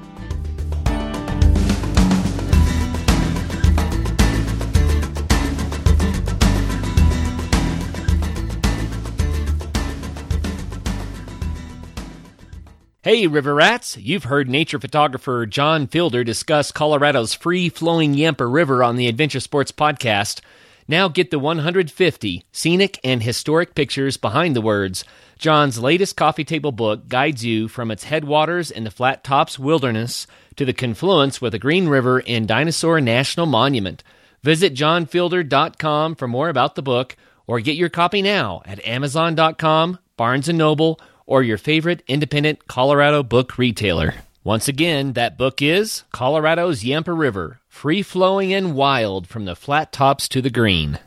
Hey, River Rats! You've heard nature photographer John Fielder discuss Colorado's free flowing Yampa River on the Adventure Sports Podcast. Now get the 150 scenic and historic pictures behind the words. John's latest coffee table book guides you from its headwaters in the Flat Tops Wilderness to the confluence with the Green River and Dinosaur National Monument. Visit johnfielder.com for more about the book or get your copy now at amazon.com, Barnes & Noble, or your favorite independent Colorado book retailer. Once again, that book is Colorado's Yampa River, free flowing and wild from the flat tops to the green.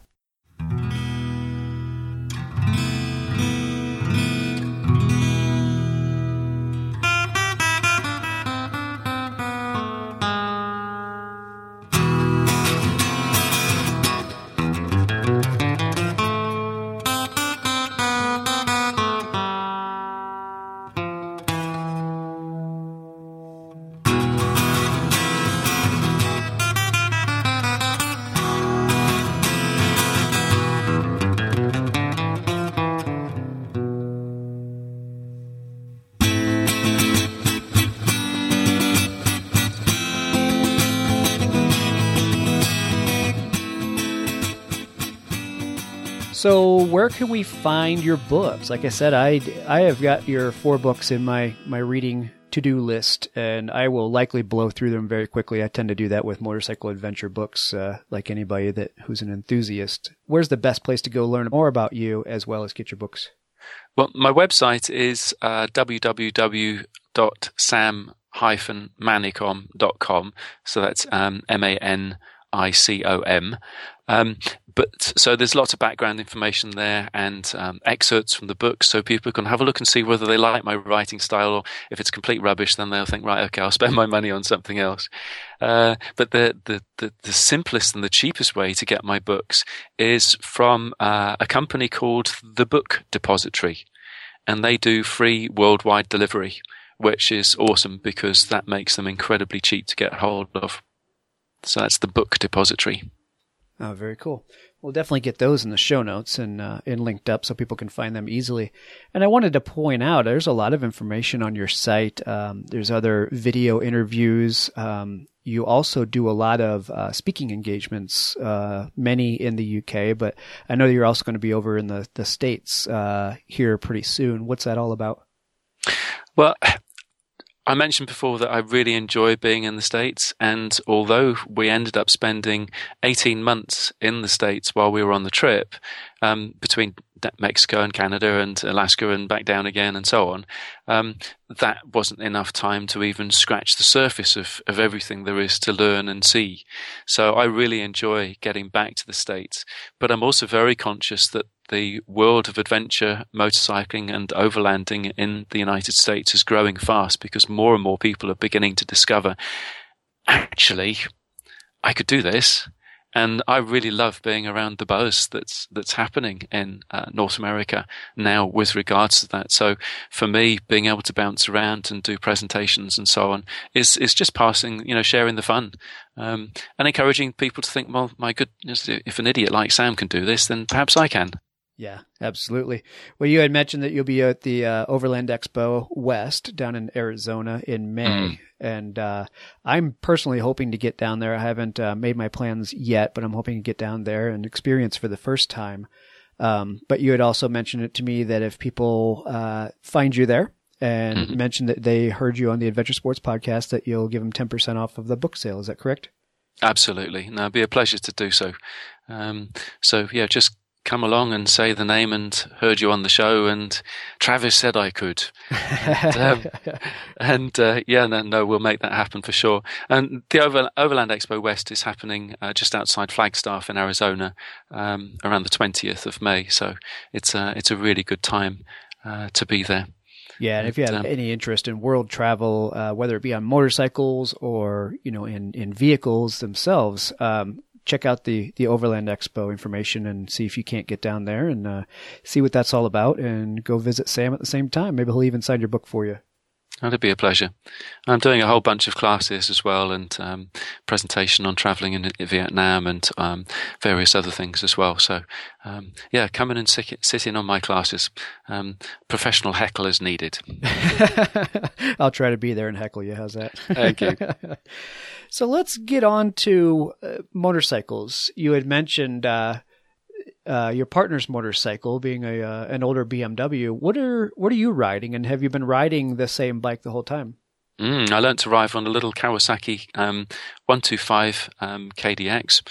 Where can we find your books? Like I said, I, I have got your four books in my, my reading to do list, and I will likely blow through them very quickly. I tend to do that with motorcycle adventure books, uh, like anybody that who's an enthusiast. Where's the best place to go learn more about you as well as get your books? Well, my website is uh, www.sam-manicom.com. So that's um, M A N I C O M. Um, but so there's lots of background information there and um, excerpts from the book, so people can have a look and see whether they like my writing style, or if it's complete rubbish, then they'll think, right, okay, I'll spend my money on something else. Uh, but the, the, the the simplest and the cheapest way to get my books is from uh, a company called the Book Depository, and they do free worldwide delivery, which is awesome because that makes them incredibly cheap to get hold of. So that's the Book Depository. Oh, very cool. We'll definitely get those in the show notes and uh, and linked up so people can find them easily. And I wanted to point out there's a lot of information on your site. Um, there's other video interviews. Um, you also do a lot of uh, speaking engagements, uh, many in the UK, but I know you're also going to be over in the the states uh, here pretty soon. What's that all about? Well, I mentioned before that I really enjoy being in the States, and although we ended up spending 18 months in the States while we were on the trip, um, between Mexico and Canada and Alaska and back down again and so on, um, that wasn't enough time to even scratch the surface of, of everything there is to learn and see. So I really enjoy getting back to the States, but I'm also very conscious that the world of adventure, motorcycling, and overlanding in the United States is growing fast because more and more people are beginning to discover actually, I could do this. and I really love being around the buzz that's that's happening in uh, North America now with regards to that. So for me, being able to bounce around and do presentations and so on is is just passing, you know, sharing the fun. Um, and encouraging people to think, well, my goodness, if an idiot like Sam can do this, then perhaps I can. Yeah, absolutely. Well, you had mentioned that you'll be at the uh, Overland Expo West down in Arizona in May. Mm. And uh, I'm personally hoping to get down there. I haven't uh, made my plans yet, but I'm hoping to get down there and experience for the first time. Um, but you had also mentioned it to me that if people uh, find you there and mm-hmm. mentioned that they heard you on the Adventure Sports podcast, that you'll give them 10% off of the book sale. Is that correct? Absolutely. No, it'd be a pleasure to do so. Um, so yeah, just come along and say the name and heard you on the show and Travis said I could. and, um, and uh, yeah, no, no, we'll make that happen for sure. And the Over- Overland Expo West is happening uh, just outside Flagstaff in Arizona um, around the 20th of May. So it's, uh, it's a really good time uh, to be there. Yeah, and if you have um, any interest in world travel, uh, whether it be on motorcycles or you know in in vehicles themselves, um, check out the the Overland Expo information and see if you can't get down there and uh, see what that's all about, and go visit Sam at the same time. Maybe he'll even sign your book for you. That'd be a pleasure. I'm doing a whole bunch of classes as well, and um, presentation on traveling in Vietnam and um, various other things as well. So, um, yeah, come in and sit, sit in on my classes. Um, professional hecklers needed. I'll try to be there and heckle you. How's that? Thank you. so let's get on to uh, motorcycles. You had mentioned. Uh, uh, your partner's motorcycle being a uh, an older BMW. What are what are you riding, and have you been riding the same bike the whole time? Mm, I learned to ride on a little Kawasaki um, 125 um, KDX,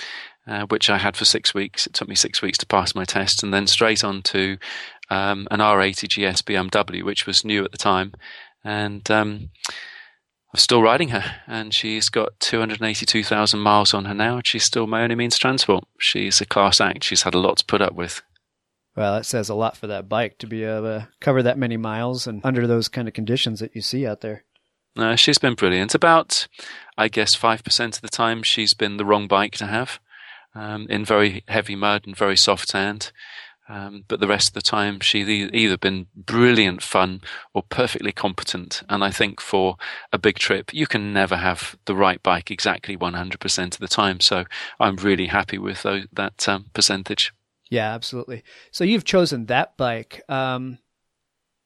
uh, which I had for six weeks. It took me six weeks to pass my test, and then straight on to um, an R80 GS BMW, which was new at the time, and um, I'm still riding her, and she's got 282,000 miles on her now, and she's still my only means of transport. She's a class act. She's had a lot to put up with. Well, that says a lot for that bike to be able to cover that many miles and under those kind of conditions that you see out there. Uh, she's been brilliant. About, I guess, 5% of the time, she's been the wrong bike to have um, in very heavy mud and very soft sand. Um, but the rest of the time, she's either been brilliant fun or perfectly competent. And I think for a big trip, you can never have the right bike exactly 100% of the time. So I'm really happy with those, that um, percentage. Yeah, absolutely. So you've chosen that bike. Um,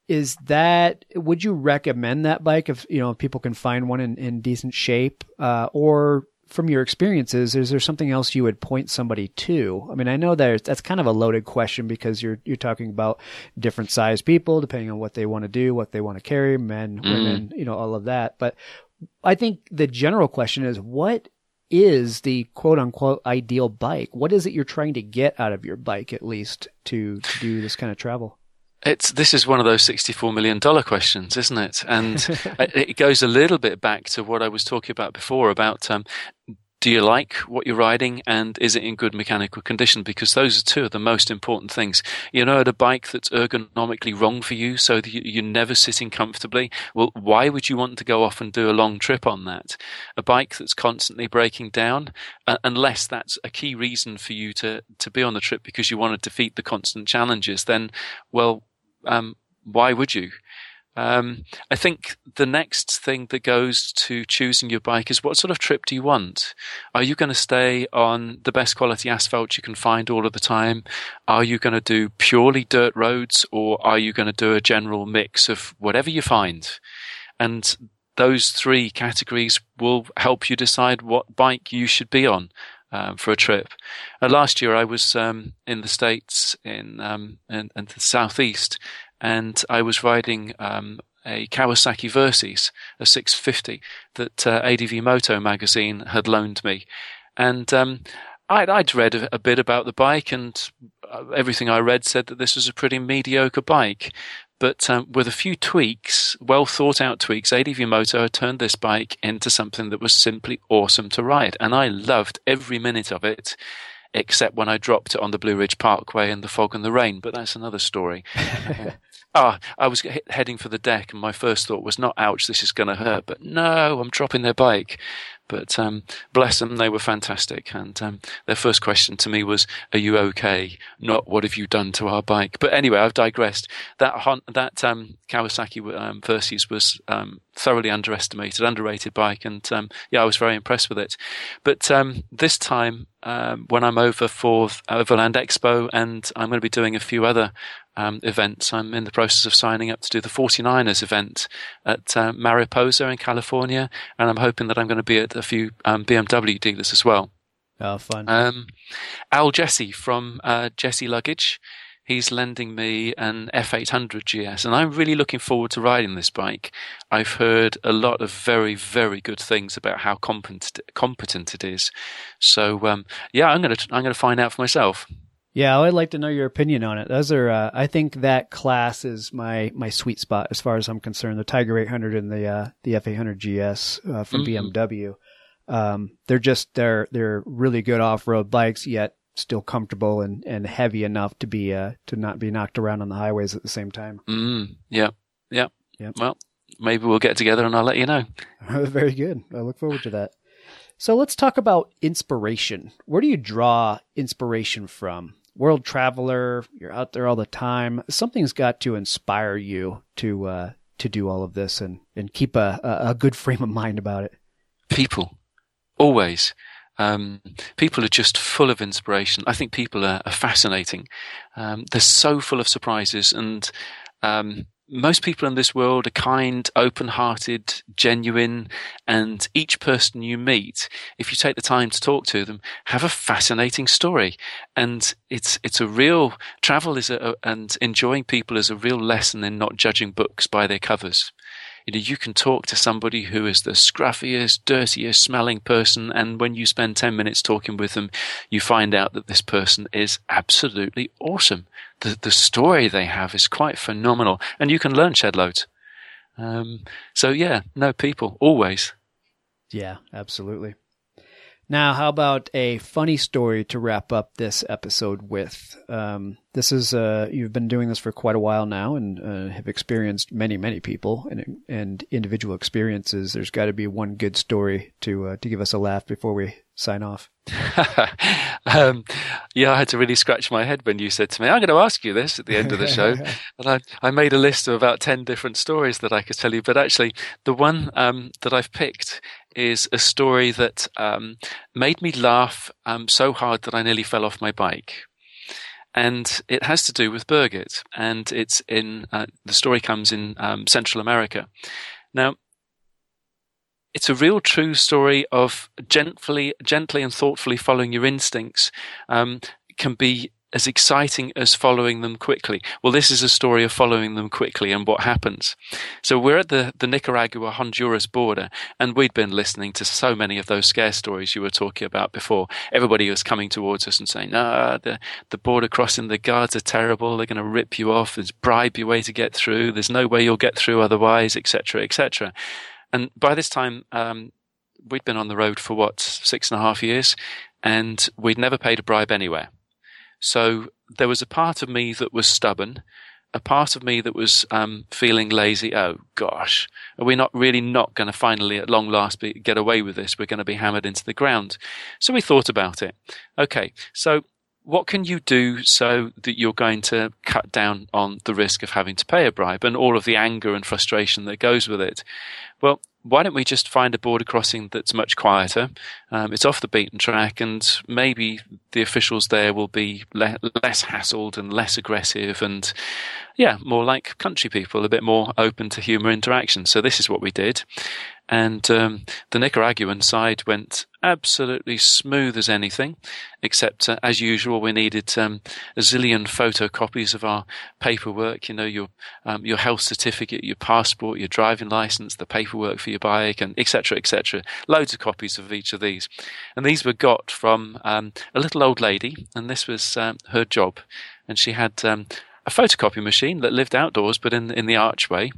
is that would you recommend that bike if you know if people can find one in, in decent shape, uh, or from your experiences, is there something else you would point somebody to? I mean, I know that that's kind of a loaded question because you're you're talking about different size people depending on what they want to do, what they want to carry, men, mm. women, you know, all of that. But I think the general question is what is the quote unquote ideal bike? What is it you're trying to get out of your bike at least to, to do this kind of travel? It's this is one of those sixty-four million dollar questions, isn't it? And it goes a little bit back to what I was talking about before about um, do you like what you're riding and is it in good mechanical condition? Because those are two of the most important things. You know, at a bike that's ergonomically wrong for you so that you're never sitting comfortably. Well, why would you want to go off and do a long trip on that? A bike that's constantly breaking down, uh, unless that's a key reason for you to, to be on the trip because you want to defeat the constant challenges, then, well, um, why would you? Um, I think the next thing that goes to choosing your bike is what sort of trip do you want? Are you going to stay on the best quality asphalt you can find all of the time? Are you going to do purely dirt roads or are you going to do a general mix of whatever you find? And those three categories will help you decide what bike you should be on. Um, for a trip. Uh, last year, I was um, in the states in, um, in, in the southeast, and I was riding um, a Kawasaki Versys, a 650 that uh, ADV Moto magazine had loaned me, and um, I'd, I'd, read a, a, bit about the bike, and uh, everything I read said that this was a pretty mediocre bike. But um, with a few tweaks, well thought out tweaks, ADV Moto had turned this bike into something that was simply awesome to ride, and I loved every minute of it except when I dropped it on the Blue Ridge Parkway in the fog and the rain. But that's another story. ah, I was heading for the deck, and my first thought was not, "Ouch, this is going to hurt," but no, I'm dropping their bike. But um, bless them, they were fantastic. And um, their first question to me was, "Are you okay?" Not "What have you done to our bike?" But anyway, I've digressed. That that um, Kawasaki um, Versys was um, thoroughly underestimated, underrated bike, and um, yeah, I was very impressed with it. But this time, when I'm over for Overland Expo, and I'm going to be doing a few other um, events. I'm in the process of signing up to do the 49ers event at uh, Mariposa in California, and I'm hoping that I'm going to be at a few um, BMW dealers as well. Oh, fun. Um, Al Jesse from uh, Jesse Luggage. He's lending me an F800 GS, and I'm really looking forward to riding this bike. I've heard a lot of very, very good things about how competent competent it is. So, um, yeah, I'm gonna I'm gonna find out for myself. Yeah, I'd like to know your opinion on it. Those are, uh, I think that class is my my sweet spot as far as I'm concerned. The Tiger 800 and the uh, the F800 GS uh, from mm-hmm. BMW. Um, they're just they're they're really good off road bikes, yet still comfortable and, and heavy enough to be uh to not be knocked around on the highways at the same time. Mm, yeah, yeah, yeah. Well, maybe we'll get together and I'll let you know. Very good. I look forward to that. So let's talk about inspiration. Where do you draw inspiration from? world traveler, you're out there all the time. Something's got to inspire you to uh, to do all of this and and keep a, a good frame of mind about it. People, always. Um, people are just full of inspiration. I think people are, are fascinating. Um, they're so full of surprises, and um, most people in this world are kind, open hearted, genuine, and each person you meet, if you take the time to talk to them, have a fascinating story. And it's, it's a real, travel is a, and enjoying people is a real lesson in not judging books by their covers. You know, you can talk to somebody who is the scruffiest, dirtiest smelling person, and when you spend 10 minutes talking with them, you find out that this person is absolutely awesome. The, the story they have is quite phenomenal, and you can learn shed loads. Um, so yeah, no people, always. Yeah, absolutely. Now, how about a funny story to wrap up this episode with? Um, this is uh, you've been doing this for quite a while now, and uh, have experienced many, many people and and individual experiences. There's got to be one good story to uh, to give us a laugh before we sign off. um, yeah, I had to really scratch my head when you said to me, "I'm going to ask you this at the end of the show," and I, I made a list of about ten different stories that I could tell you. But actually, the one um, that I've picked is a story that um, made me laugh um, so hard that I nearly fell off my bike. And it has to do with Birgit, and it's in uh, the story comes in um, Central America. Now, it's a real true story of gently, gently and thoughtfully following your instincts. Um, can be as exciting as following them quickly. Well, this is a story of following them quickly and what happens. So we're at the, the Nicaragua Honduras border, and we'd been listening to so many of those scare stories you were talking about before. Everybody was coming towards us and saying, "No, the the border crossing, the guards are terrible. They're going to rip you off. There's bribe your way to get through. There's no way you'll get through otherwise, etc., etc." And by this time, um, we'd been on the road for what six and a half years, and we'd never paid a bribe anywhere. So there was a part of me that was stubborn, a part of me that was um, feeling lazy. Oh gosh, are we not really not going to finally, at long last, be, get away with this? We're going to be hammered into the ground. So we thought about it. Okay, so what can you do so that you're going to cut down on the risk of having to pay a bribe and all of the anger and frustration that goes with it? Well, why don't we just find a border crossing that's much quieter? Um, it's off the beaten track, and maybe the officials there will be le- less hassled and less aggressive, and yeah, more like country people, a bit more open to humour interaction. So this is what we did, and um, the Nicaraguan side went absolutely smooth as anything, except uh, as usual, we needed um, a zillion photocopies of our paperwork. You know, your um, your health certificate, your passport, your driving license, the paperwork for your bike, and etc. etc. Loads of copies of each of these, and these were got from um, a little old lady, and this was um, her job, and she had um, a photocopy machine that lived outdoors, but in in the archway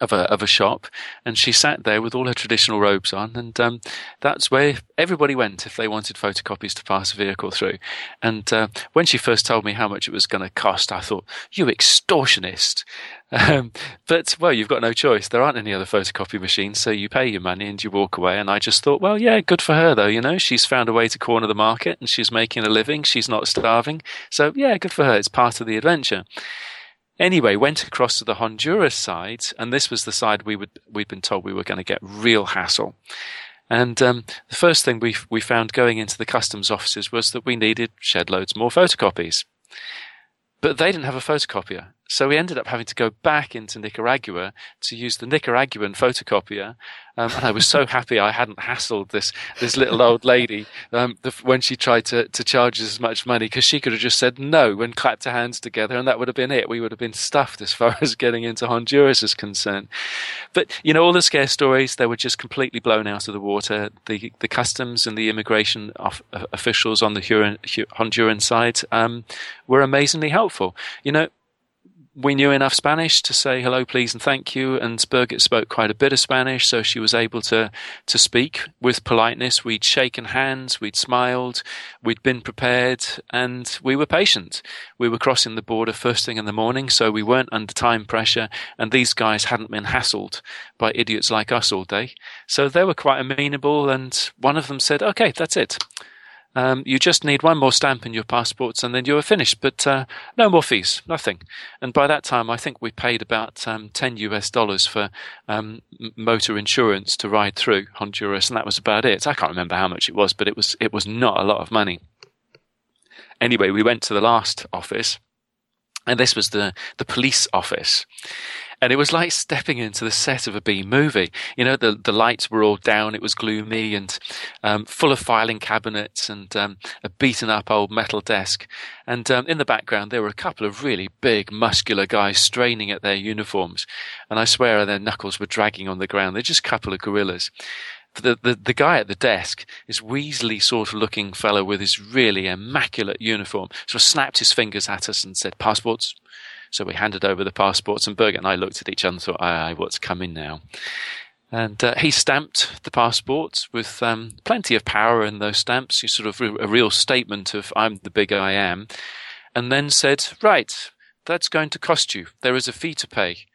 of a of a shop, and she sat there with all her traditional robes on, and um, that's where everybody went if they wanted photocopies to pass a vehicle through. And uh, when she first told me how much it was going to cost, I thought, "You extortionist!" Um, but well, you've got no choice. There aren't any other photocopy machines, so you pay your money and you walk away. And I just thought, well, yeah, good for her though. You know, she's found a way to corner the market and she's making a living. She's not starving, so yeah, good for her. It's part of the adventure. Anyway, went across to the Honduras side, and this was the side we would we'd been told we were going to get real hassle. And um, the first thing we we found going into the customs offices was that we needed shed loads more photocopies, but they didn't have a photocopier. So we ended up having to go back into Nicaragua to use the Nicaraguan photocopier. Um, and I was so happy I hadn't hassled this, this little old lady um, the, when she tried to, to charge us as much money because she could have just said no and clapped her hands together and that would have been it. We would have been stuffed as far as getting into Honduras is concerned. But, you know, all the scare stories, they were just completely blown out of the water. The, the customs and the immigration of, uh, officials on the Huron, Honduran side um, were amazingly helpful. You know, we knew enough Spanish to say hello, please, and thank you. And Birgit spoke quite a bit of Spanish, so she was able to to speak with politeness. We'd shaken hands, we'd smiled, we'd been prepared, and we were patient. We were crossing the border first thing in the morning, so we weren't under time pressure. And these guys hadn't been hassled by idiots like us all day, so they were quite amenable. And one of them said, "Okay, that's it." Um, you just need one more stamp in your passports and then you are finished. But uh, no more fees, nothing. And by that time, I think we paid about um, 10 US dollars for um, motor insurance to ride through Honduras, and that was about it. I can't remember how much it was, but it was it was not a lot of money. Anyway, we went to the last office, and this was the the police office and it was like stepping into the set of a B movie. You know, the the lights were all down, it was gloomy and um, full of filing cabinets and um, a beaten up old metal desk. And um, in the background, there were a couple of really big, muscular guys straining at their uniforms, and I swear their knuckles were dragging on the ground. They're just a couple of gorillas. The, the, the guy at the desk, this Weasley sort of looking fellow with his really immaculate uniform, sort of snapped his fingers at us and said, passports, so we handed over the passports, and Birgit and I looked at each other and thought, aye, aye what's coming now? And uh, he stamped the passports with um, plenty of power in those stamps, you sort of a real statement of I'm the big I am, and then said, right, that's going to cost you. There is a fee to pay.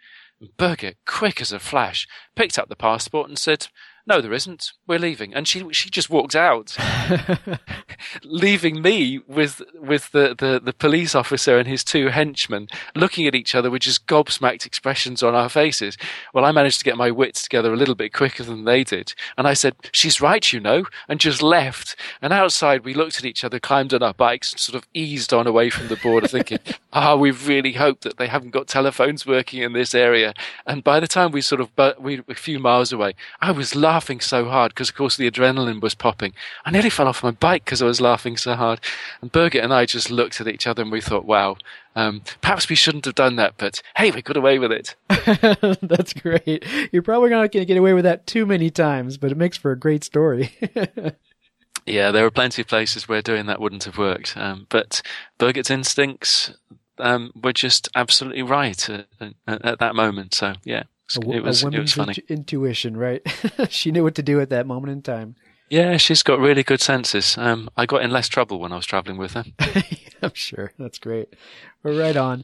Birgit, quick as a flash, picked up the passport and said, no, there isn't. We're leaving. And she she just walked out, leaving me with with the, the, the police officer and his two henchmen looking at each other with just gobsmacked expressions on our faces. Well, I managed to get my wits together a little bit quicker than they did. And I said, She's right, you know, and just left. And outside we looked at each other, climbed on our bikes, and sort of eased on away from the border, thinking, Ah, oh, we really hope that they haven't got telephones working in this area. And by the time we sort of but we a few miles away, I was laughing laughing so hard because, of course, the adrenaline was popping. I nearly fell off my bike because I was laughing so hard. And Birgit and I just looked at each other and we thought, wow, um, perhaps we shouldn't have done that, but hey, we got away with it. That's great. You're probably not going to get away with that too many times, but it makes for a great story. yeah, there are plenty of places where doing that wouldn't have worked. Um, but Birgit's instincts um, were just absolutely right at, at, at that moment. So, yeah a, it was, a woman's it was intuition, right? she knew what to do at that moment in time. Yeah, she's got really good senses. Um, I got in less trouble when I was traveling with her. I'm sure. That's great. We're right on.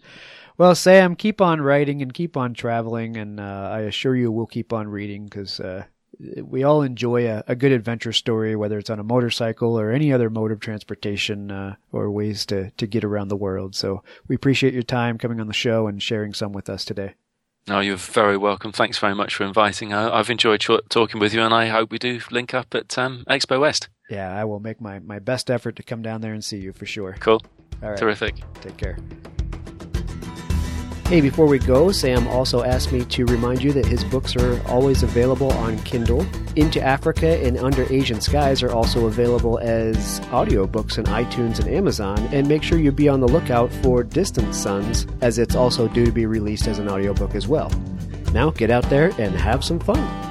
Well, Sam, keep on writing and keep on traveling, and uh, I assure you we'll keep on reading because uh, we all enjoy a, a, good adventure story, whether it's on a motorcycle or any other mode of transportation uh, or ways to, to get around the world. So we appreciate your time coming on the show and sharing some with us today. No, you're very welcome. Thanks very much for inviting. I, have enjoyed talking with you, and I hope we do link up at um, Expo West. Yeah, I will make my, my best effort to come down there and see you for sure. Cool. All right. Terrific. Take care. Hey, before we go, Sam also asked me to remind you that his books are always available on Kindle. Into Africa and Under Asian Skies are also available as audiobooks on iTunes and Amazon. And make sure you be on the lookout for Distant Suns, as it's also due to be released as an audiobook as well. Now get out there and have some fun.